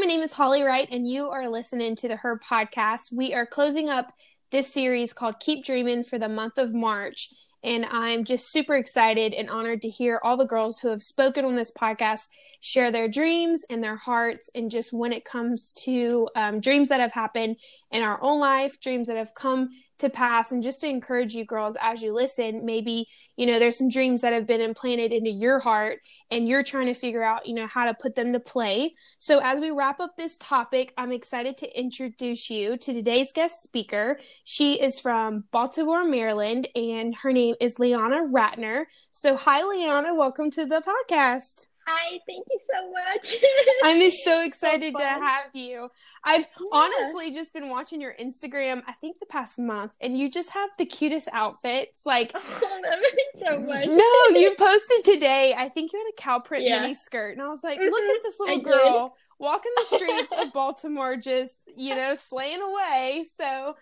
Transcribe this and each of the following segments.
my name is Holly Wright, and you are listening to the Her podcast. We are closing up this series called Keep Dreaming for the month of March. And I'm just super excited and honored to hear all the girls who have spoken on this podcast share their dreams and their hearts. And just when it comes to um, dreams that have happened in our own life, dreams that have come to pass. And just to encourage you girls as you listen maybe you know there's some dreams that have been implanted into your heart and you're trying to figure out you know how to put them to play. So as we wrap up this topic i'm excited to introduce you to today's guest speaker. She is from baltimore maryland and her name is leanna ratner. So hi leanna. Welcome to the podcast Hi, thank you so much. I'm so excited so to have you. I've yeah. honestly just been watching your Instagram, I think the past month, and you just have the cutest outfits. Like, oh, that means so much. No, you posted today. I think you had a cow print yeah. mini skirt, and I was like, mm-hmm. look at this little I girl did. walking the streets of Baltimore, just you know, slaying away. So.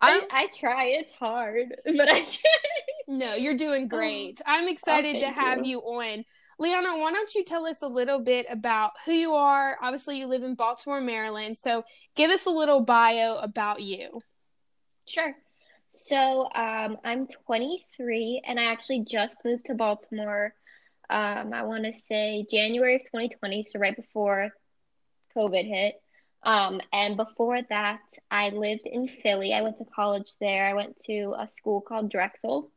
I, I try. It's hard, but I try. No, you're doing oh. great. I'm excited oh, to have you. you on. Liana, why don't you tell us a little bit about who you are? Obviously, you live in Baltimore, Maryland. So give us a little bio about you. Sure. So um, I'm 23 and I actually just moved to Baltimore. Um, I want to say January of 2020, so right before COVID hit. Um, and before that, I lived in Philly. I went to college there. I went to a school called Drexel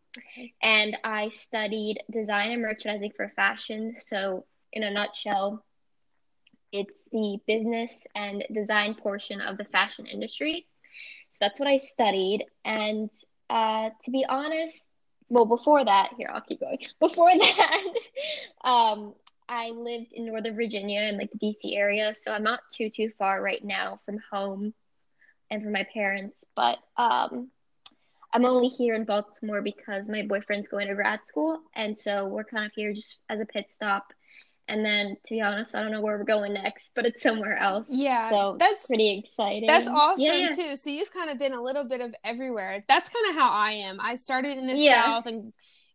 and I studied design and merchandising for fashion. So, in a nutshell, it's the business and design portion of the fashion industry. So, that's what I studied. And uh, to be honest, well, before that, here, I'll keep going. Before that, um, I lived in Northern Virginia in like the DC area. So, I'm not too, too far right now from home and from my parents. But, um, I'm only here in Baltimore because my boyfriend's going to grad school, and so we're kind of here just as a pit stop. And then, to be honest, I don't know where we're going next, but it's somewhere else. Yeah, so that's pretty exciting. That's awesome yeah. too. So you've kind of been a little bit of everywhere. That's kind of how I am. I started in the yeah. South and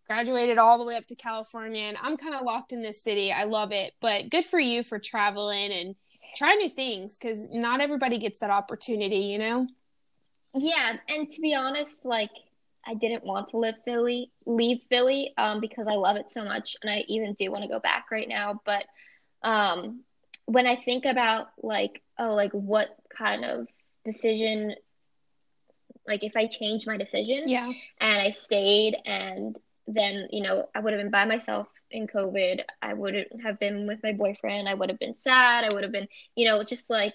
graduated all the way up to California, and I'm kind of locked in this city. I love it, but good for you for traveling and try new things because not everybody gets that opportunity, you know. Yeah, and to be honest, like I didn't want to live Philly, leave Philly, um, because I love it so much, and I even do want to go back right now. But um, when I think about like, oh, like what kind of decision, like if I changed my decision, yeah, and I stayed, and then you know I would have been by myself in COVID. I wouldn't have been with my boyfriend. I would have been sad. I would have been, you know, just like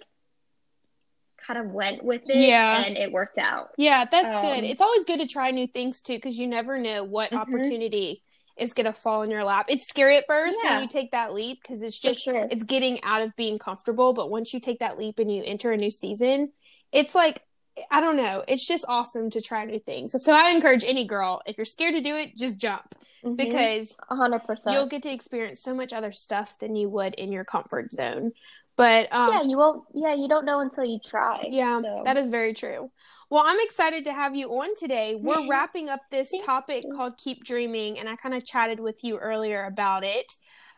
kind of went with it yeah. and it worked out. Yeah, that's um, good. It's always good to try new things too because you never know what mm-hmm. opportunity is going to fall in your lap. It's scary at first yeah. when you take that leap because it's just sure. it's getting out of being comfortable, but once you take that leap and you enter a new season, it's like I don't know, it's just awesome to try new things. So I encourage any girl, if you're scared to do it, just jump mm-hmm. because 100% you'll get to experience so much other stuff than you would in your comfort zone. But um, yeah, you won't. Yeah, you don't know until you try. Yeah, so. that is very true. Well, I'm excited to have you on today. We're wrapping up this topic called "Keep Dreaming," and I kind of chatted with you earlier about it.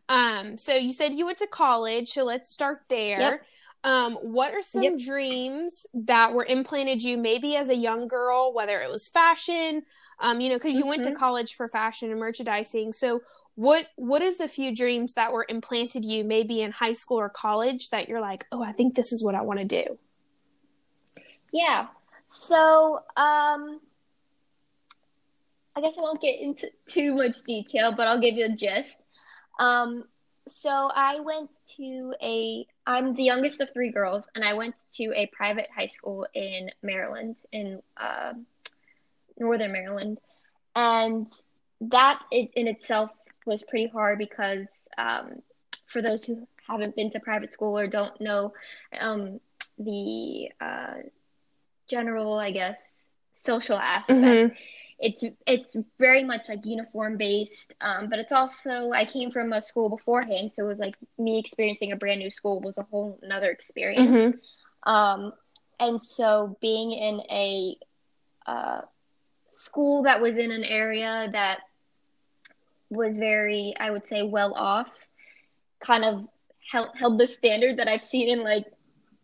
Um, so you said you went to college, so let's start there. Yep. Um, what are some yep. dreams that were implanted you maybe as a young girl, whether it was fashion, um, you know, because you mm-hmm. went to mm-hmm. college for fashion and merchandising. So what what is a few dreams that were implanted you maybe in high school or college that you're like, oh, I think this is what I want to do? Yeah. So um, I guess I won't get into too much detail, but I'll give you a gist. Um, so I went to a I'm the youngest of three girls, and I went to a private high school in Maryland, in uh, Northern Maryland, and that in itself was pretty hard because um, for those who haven't been to private school or don't know um, the uh, general, I guess, social aspect. Mm-hmm it's it's very much like uniform based um, but it's also i came from a school beforehand so it was like me experiencing a brand new school was a whole another experience mm-hmm. um, and so being in a uh, school that was in an area that was very i would say well off kind of held held the standard that I've seen in like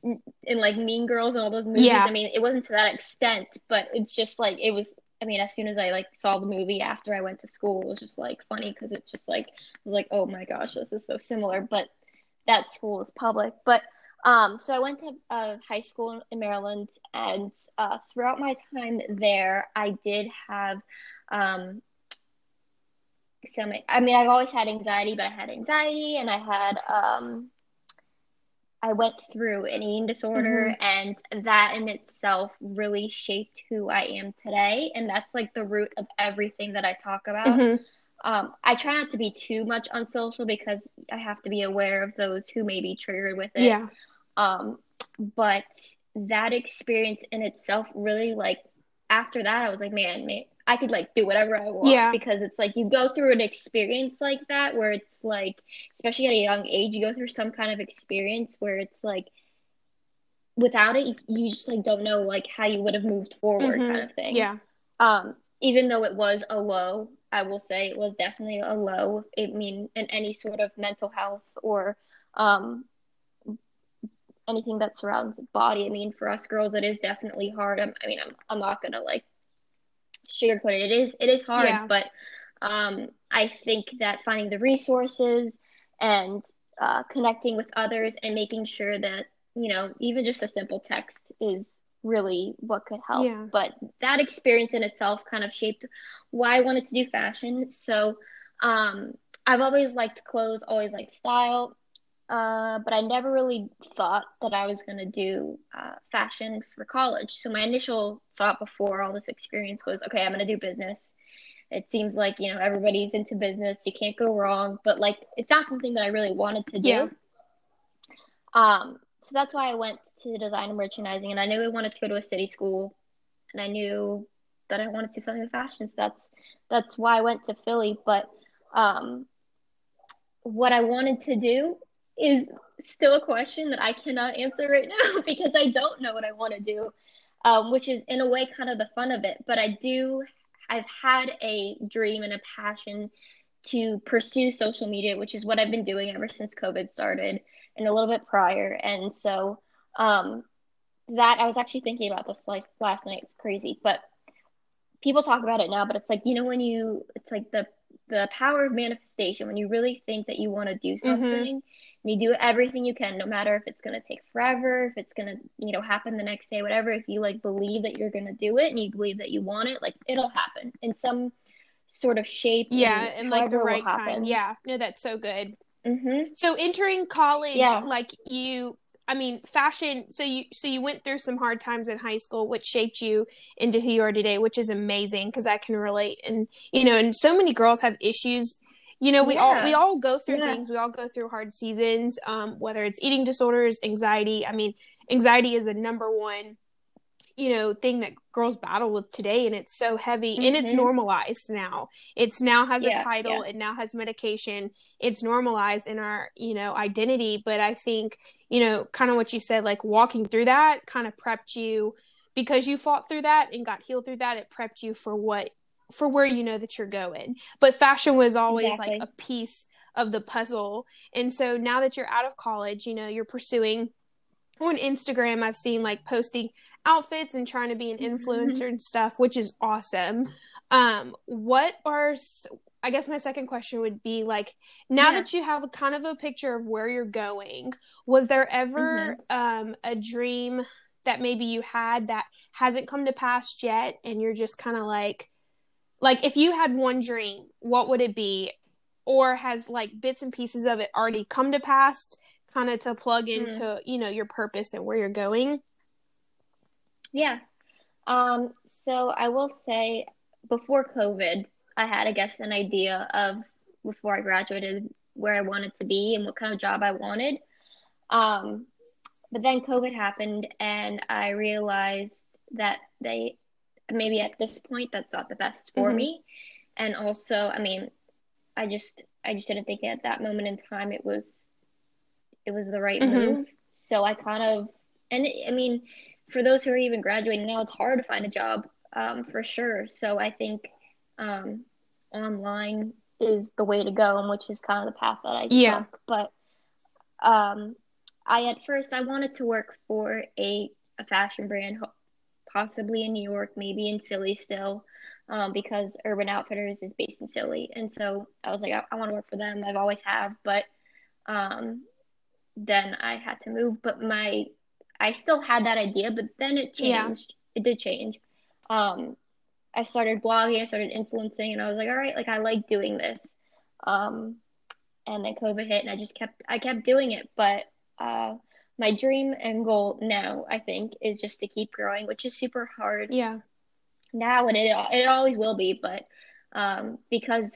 in like Mean Girls and all those movies. Yeah. I mean, it wasn't to that extent, but it's just like it was. I mean, as soon as I like saw the movie after I went to school, it was just like funny because it's just like was like, oh my gosh, this is so similar. But that school is public. But um, so I went to uh, high school in Maryland, and uh, throughout my time there, I did have um, some. I mean, I've always had anxiety, but I had anxiety, and I had um, I went through an eating disorder, and that in itself really shaped who I am today. And that's like the root of everything that I talk about. Mhm. Um, I try not to be too much on social because I have to be aware of those who may be triggered with it. Yeah. Um, but that experience in itself really like after that, I was like, man, man, I could like do whatever I want Yeah. because it's like you go through an experience like that where it's like, especially at a young age, you go through some kind of experience where it's like without it, you, you just like don't know like how you would have moved forward, Mhm. kind of thing. Yeah. Um, even though it was a low, I will say it was definitely a low. I mean, in any sort of mental health or um, anything that surrounds the body. I mean, for us girls, it is definitely hard. I'm, I mean, I'm, I'm not gonna like sugarcoat it. It is, it is hard, Yeah. but um, I think that finding the resources and uh, connecting with others and making sure that you know even just a simple text is really what could help. Yeah. But that experience in itself kind of shaped why I wanted to do fashion. So um, I've always liked clothes, always liked style. Uh, but I never really thought that I was going to do uh, fashion for college. So my initial thought before all this experience was, okay, I'm going to do business. It seems like, you know, everybody's into business. You can't go wrong. But like, it's not something that I really wanted to do. Yeah. Um, so that's why I went to design and merchandising. And I knew I wanted to go to a city school. And I knew that I wanted to do something with fashion. So that's that's why I went to Philly. But um, what I wanted to do is still a question that I cannot answer right now because I don't know what I want to do, um, which is in a way kind of the fun of it. But I do, I've had a dream and a passion to pursue social media, which is what I've been doing ever since COVID started and a little bit prior. And so um, that I was actually thinking about this like last night. It's crazy, but people talk about it now. But it's like you know when you, it's like the the power of manifestation when you really think that you want to do something and you do everything you can no matter if it's going to take forever if it's going to you know happen the next day whatever if you like believe that you're going to do it and you believe that you want it like it'll happen in some sort of shape Yeah. And like the right time. Yeah. No, that's so good. mm-hmm. So entering college, Yeah. like you, I mean, fashion. So you, so you went through some hard times in high school, which shaped you into who you are today, which is amazing because I can relate. And you know, and so many girls have issues. You know, we all we all go through Yeah. things. We all go through hard seasons. Um, whether it's eating disorders, anxiety. I mean, anxiety is a number one. You know, thing that girls battle with today, and it's so heavy, and it's Mhm. normalized now. It's now has Yeah, a title. yeah. It now has medication it's normalized in our you know identity but i think you know kind of what you said like walking through that kind of prepped you because you fought through that and got healed through that it prepped you for what for where you know that you're going but fashion was always Exactly. like a piece of the puzzle and so now that you're out of college you know you're pursuing on instagram i've seen like posting outfits and trying to be an Mhm. influencer and stuff which is awesome um what are I guess my second question would be like now Yeah. that you have a kind of a picture of where you're going, was there ever um a dream that maybe you had that hasn't come to pass yet and you're just kind of like like if you had one dream, what would it be? Or has like bits and pieces of it already come to pass kind of to plug Hmm. into, you know, your purpose and where you're going? Yeah. Um, so I will say before COVID, I had, I guess, an idea of before I graduated where I wanted to be and what kind of job I wanted. Um, but then COVID happened and I realized that they maybe at this point that's not the best for Mhm. me. And also, I mean, I just I just didn't think at that moment in time it was it was the right Mhm. move. So I kind of and I mean, for those who are even graduating now, it's hard to find a job um, for sure. So I think um, online is the way to go, and which is kind of the path that I Yeah. took. But um, I at first I wanted to work for a a fashion brand, possibly in New York, maybe in Philly still, um, because Urban Outfitters is based in Philly, and so I was like, I, I want to work for them. I've always have, but um, then I had to move. But my I still had that idea, but then it changed. Yeah. It did change. Um, I started blogging, I started influencing, and I was like, all right, like I like doing this. Um, and then COVID hit, and I just kept I kept doing it. But uh, my dream and goal now, I think, is just to keep growing, which is super hard. Yeah. Now and it it always will be, but um, because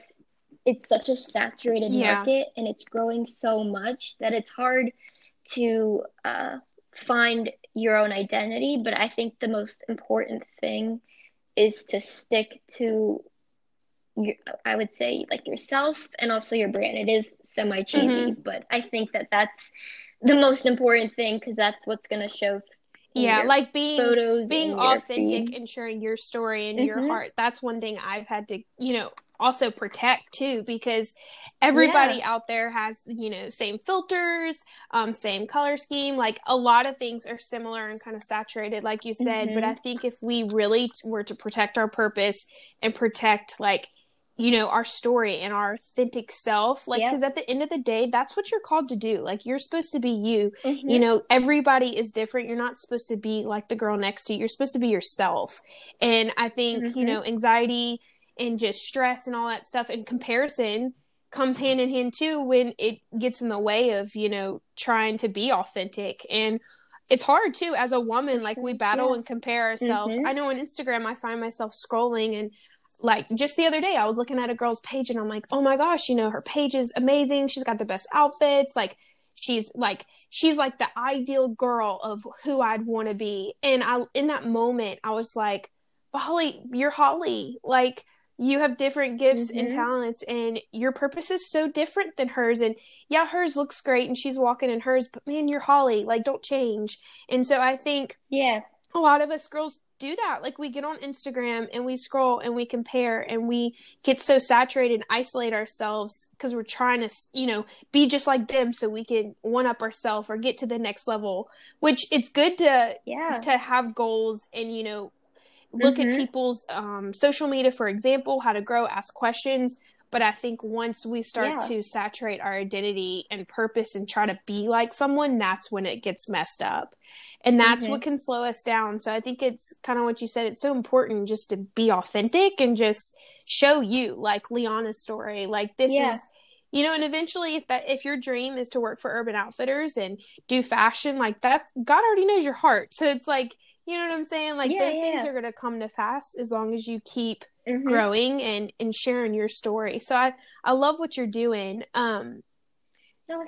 it's such a saturated yeah. market and it's growing so much that it's hard to uh, find your own identity. But I think the most important thing is to stick to your, I would say like yourself and also your brand. It is semi cheesy, mm-hmm. but I think that that's the most important thing because that's what's going to show yeah like being photos being authentic and sharing your story and mm-hmm. your heart that's one thing i've had to you know also protect too because everybody yeah. out there has you know same filters um same color scheme like a lot of things are similar and kind of saturated like you said mm-hmm. but i think if we really were to protect our purpose and protect like you know our story and our authentic self like because yep. at the end of the day that's what you're called to do like you're supposed to be you mm-hmm. you know everybody is different you're not supposed to be like the girl next to you you're supposed to be yourself and i think mm-hmm. you know anxiety and just stress and all that stuff and comparison comes hand in hand too when it gets in the way of you know trying to be authentic and it's hard too as a woman like we battle yeah. and compare ourselves mm-hmm. i know on instagram i find myself scrolling and like just the other day I was looking at a girl's page and I'm like, "Oh my gosh, you know, her page is amazing. She's got the best outfits. Like she's like she's like the ideal girl of who I'd want to be." And I in that moment I was like, "Holly, you're Holly. Like you have different gifts mm-hmm. and talents and your purpose is so different than hers and yeah hers looks great and she's walking in hers but man you're holly like don't change and so i think yeah a lot of us girls do that. Like we get on Instagram and we scroll and we compare and we get so saturated and isolate ourselves because we're trying to, you know, be just like them so we can one up ourselves or get to the next level. Which it's good to yeah to have goals and you know look mm-hmm. at people's um, social media for example, how to grow, ask questions. But I think once we start yeah. to saturate our identity and purpose and try to be like someone, that's when it gets messed up and that's mm-hmm. what can slow us down so i think it's kind of what you said it's so important just to be authentic and just show you like liana's story like this yeah. is you know and eventually if that if your dream is to work for urban outfitters and do fashion like that's god already knows your heart so it's like you know what i'm saying like yeah, those yeah. things are going to come to pass as long as you keep mm-hmm. growing and and sharing your story so i i love what you're doing um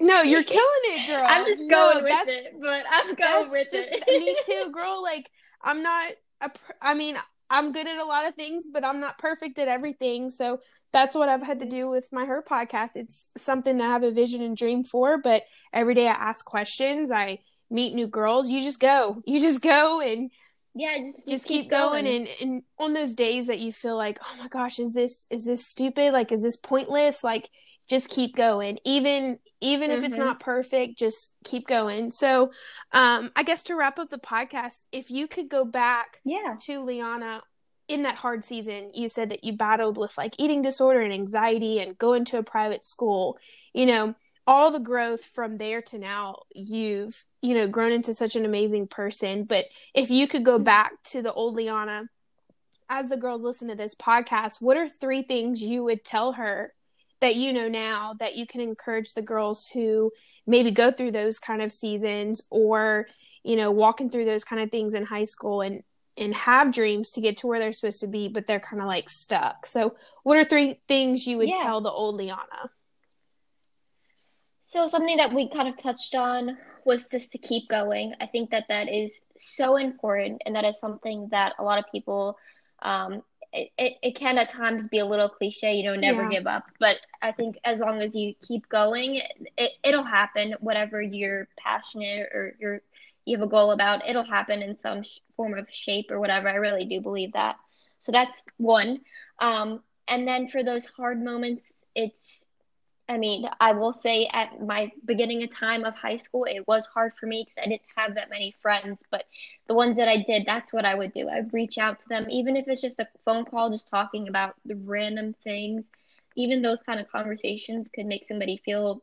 no, you're killing it, girl. I'm just going no, with it, but I'm going with just, it. me too, girl. Like I'm not. A, I mean, I'm good at a lot of things, but I'm not perfect at everything. So that's what I've had to do with my her podcast. It's something that I have a vision and dream for, but every day I ask questions. I meet new girls. You just go. You just go and yeah just, just, just keep, keep going. going, and and on those days that you feel like oh my gosh is this is this stupid like is this pointless like just keep going even even mm-hmm. if it's mm-hmm. not perfect just keep going so um i guess to wrap up the podcast if you could go back yeah to liana in that hard season you said that you battled with like eating disorder and anxiety and going to a private school you know all the growth from there to now you've you know grown into such an amazing person. But if you could go back to the old liana as the girls listen to this podcast what are three things you would tell her that you know now that you can encourage the girls who maybe go through those kind of seasons or you know walking through those kind of things in high school and and have dreams to get to where they're supposed to be but they're kind of like stuck? So what are three things you would yeah. tell the old liana so something that we kind of touched on was just to keep going i think that that is so important and that is something that a lot of people um, it, it, it can at times be a little cliche, you know, never yeah. give up. But I think as long as you keep going, it, it'll happen. Whatever you're passionate or you're you have a goal about, it'll happen in some sh- form of shape or whatever. I really do believe that. So that's one. Um, and then for those hard moments, it's I mean, I will say at my beginning of time of high school, it was hard for me because I didn't have that many friends. But the ones that I did, that's what I would do. I'd reach out to them, even if it's just a phone call, just talking about the random things. Even those kind of conversations could make somebody feel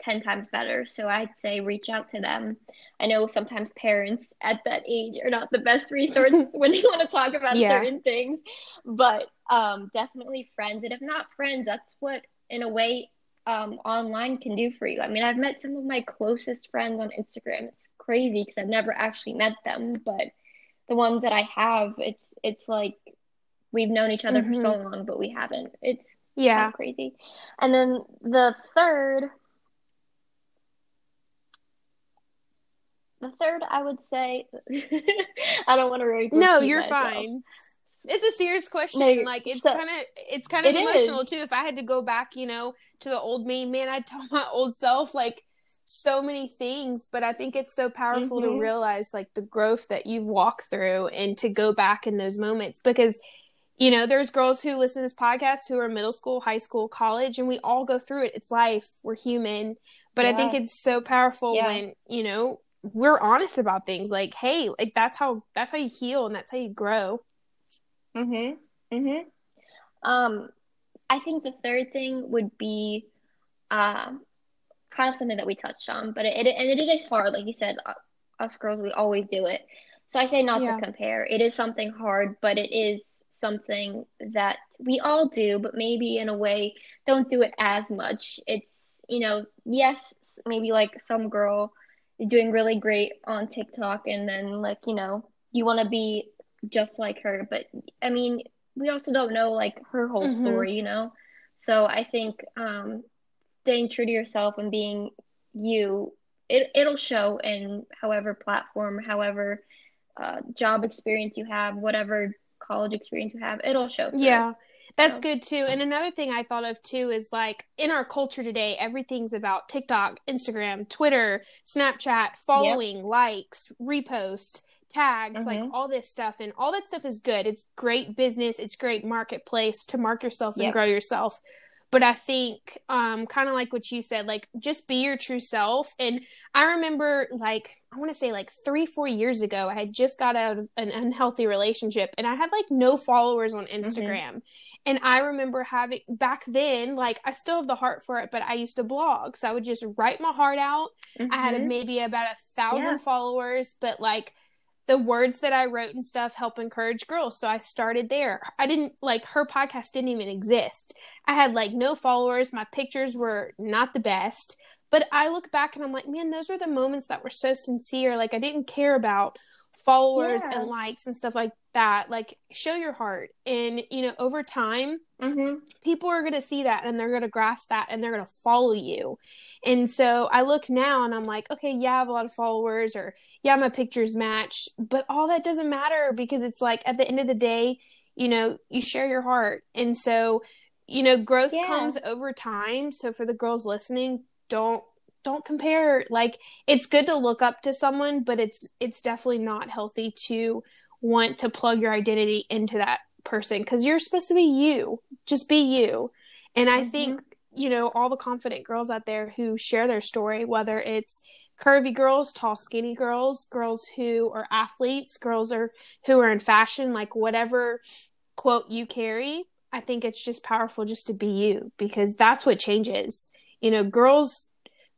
10 times better. So I'd say reach out to them. I know sometimes parents at that age are not the best resource when you want to talk about yeah. certain things, but um, definitely friends. And if not friends, that's what, in a way, um, online can do for you. I mean, I've met some of my closest friends on Instagram. It's crazy because I've never actually met them, but the ones that I have, it's it's like we've known each other mm-hmm. for so mm-hmm. long, but we haven't. It's yeah crazy. And then the third, the third, I would say, I don't want to really. No, you're myself. fine it's a serious question. No, like it's so, kind of it's kind of it emotional is. too. If I had to go back, you know, to the old me, man, I'd tell my old self like so many things. But I think it's so powerful mm-hmm. to realize like the growth that you've walked through and to go back in those moments because you know, there's girls who listen to this podcast who are middle school, high school, college, and we all go through it. It's life. We're human. But yeah. I think it's so powerful yeah. when, you know, we're honest about things like, hey, like that's how that's how you heal and that's how you grow. Mhm. Mhm. Um, I think the third thing would be, um, kind of something that we touched on, but it, it and it is hard, like you said. Uh, us girls, we always do it. So I say not yeah. to compare. It is something hard, but it is something that we all do, but maybe in a way don't do it as much. It's you know, yes, maybe like some girl is doing really great on TikTok, and then like you know, you want to be just like her. But I mean, we also don't know like her whole mm-hmm. story, you know? So I think um, staying true to yourself and being you, it, it'll show in however platform, however uh, job experience you have, whatever college experience you have, it'll show. Through. Yeah. That's so. good too. And another thing I thought of too is like in our culture today, everything's about TikTok, Instagram, Twitter, Snapchat, following, yep. likes, repost tags, mm-hmm. like all this stuff. And all that stuff is good. It's great business, it's great marketplace to mark yourself and yep. grow yourself. But I think, um, kind of like what you said, like just be your true self. And I remember, like, I want to say like three, four years ago, I had just got out of an unhealthy relationship and I had like no followers on mm-hmm. Instagram. Mm-hmm. And I remember having back then, like I still have the heart for it, but I used to blog. So I would just write my heart out. Mm-hmm. I had mm-hmm. maybe about a thousand yeah. followers, but like the words that I wrote and stuff help encourage girls. So I started there. I didn't like her podcast didn't even exist. I had like no followers. My pictures were not the best. But I look back and I'm like, man, those were the moments that were so sincere. Like I didn't care about followers yeah. and likes and stuff like that like show your heart and you know over time mm-hmm. people are going to see that and they're going to grasp that and they're going to follow you and so i look now and i'm like okay yeah i have a lot of followers or yeah my pictures match but all that doesn't matter because it's like at the end of the day you know you share your heart and so you know growth yeah. comes over time so for the girls listening don't don't compare like it's good to look up to someone but it's it's definitely not healthy to want to plug your identity into that person because you're supposed to be you just be you and i mm-hmm. think you know all the confident girls out there who share their story whether it's curvy girls tall skinny girls girls who are athletes girls are who are in fashion like whatever quote you carry i think it's just powerful just to be you because that's what changes you know girls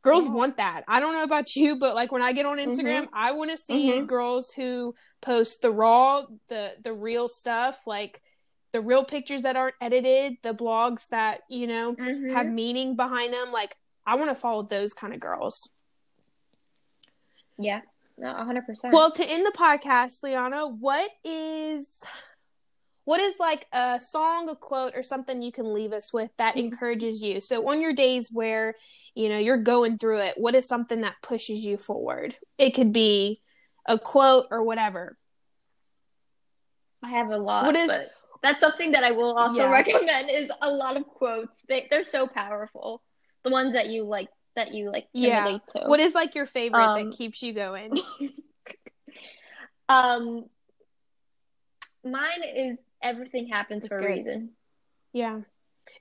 girls yeah. want that. I don't know about you, but like when I get on Instagram, mm-hmm. I want to see mm-hmm. girls who post the raw, the the real stuff, like the real pictures that aren't edited, the blogs that, you know, mm-hmm. have meaning behind them. Like I want to follow those kind of girls. Yeah. No, 100%. Well, to end the podcast, Liana, what is what is like a song, a quote, or something you can leave us with that mm-hmm. encourages you? So, on your days where you know you're going through it, what is something that pushes you forward? It could be a quote or whatever. I have a lot. What is? that's something that I will also yeah. recommend is a lot of quotes. They they're so powerful. The ones that you like that you like yeah. What is like your favorite um, that keeps you going? um mine is everything happens That's for great. a reason. Yeah.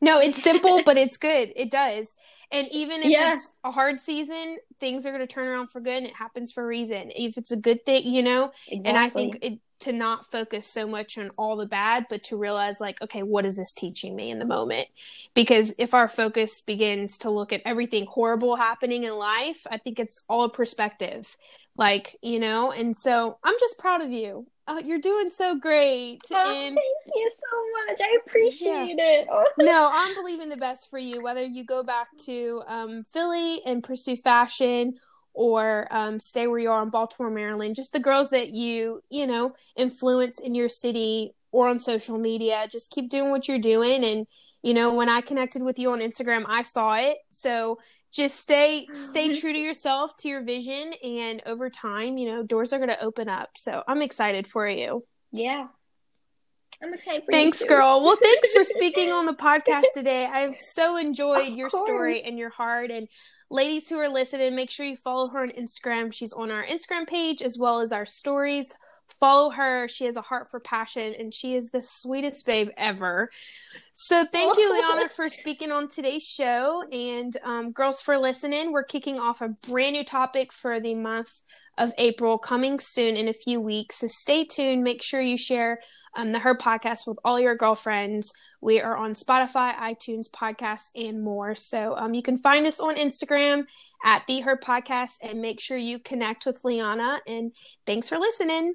No, it's simple, but it's good. It does. And even if Yeah. it's a hard season, things are going to turn around for good and it happens for a reason. If it's a good thing, you know, Exactly. and I think it, to not focus so much on all the bad, but to realize, like, okay, what is this teaching me in the moment? Because if our focus begins to look at everything horrible happening in life, I think it's all a perspective. Like, you know, and so I'm just proud of you. Oh, you're doing so great. Oh, and thank you so much. I appreciate it. Oh. no, I'm believing the best for you, whether you go back to um, Philly and pursue fashion or um, stay where you are in Baltimore, Maryland. Just the girls that you, you know, influence in your city or on social media. Just keep doing what you're doing. And, you know, when I connected with you on Instagram, I saw it. So just stay stay mm-hmm. true to yourself to your vision and over time you know doors are going to open up so i'm excited for you Yeah. I'm excited for Thanks, girl. Well, thanks for speaking on the podcast today. I've so enjoyed Of your course. story and your heart. And ladies who are listening, make sure you follow her on Instagram. She's on our Instagram page as well as our stories. Follow her. She has a heart for passion and she is the sweetest babe ever. So, thank you, Liana, for speaking on today's show. And, um, girls, for listening, we're kicking off a brand new topic for the month of April coming soon in a few weeks. So, stay tuned. Make sure you share um, the Her podcast with all your girlfriends. We are on Spotify, iTunes, podcasts, and more. So um, you can find us on Instagram at the Her podcast and make sure you connect with Liana. And thanks for listening.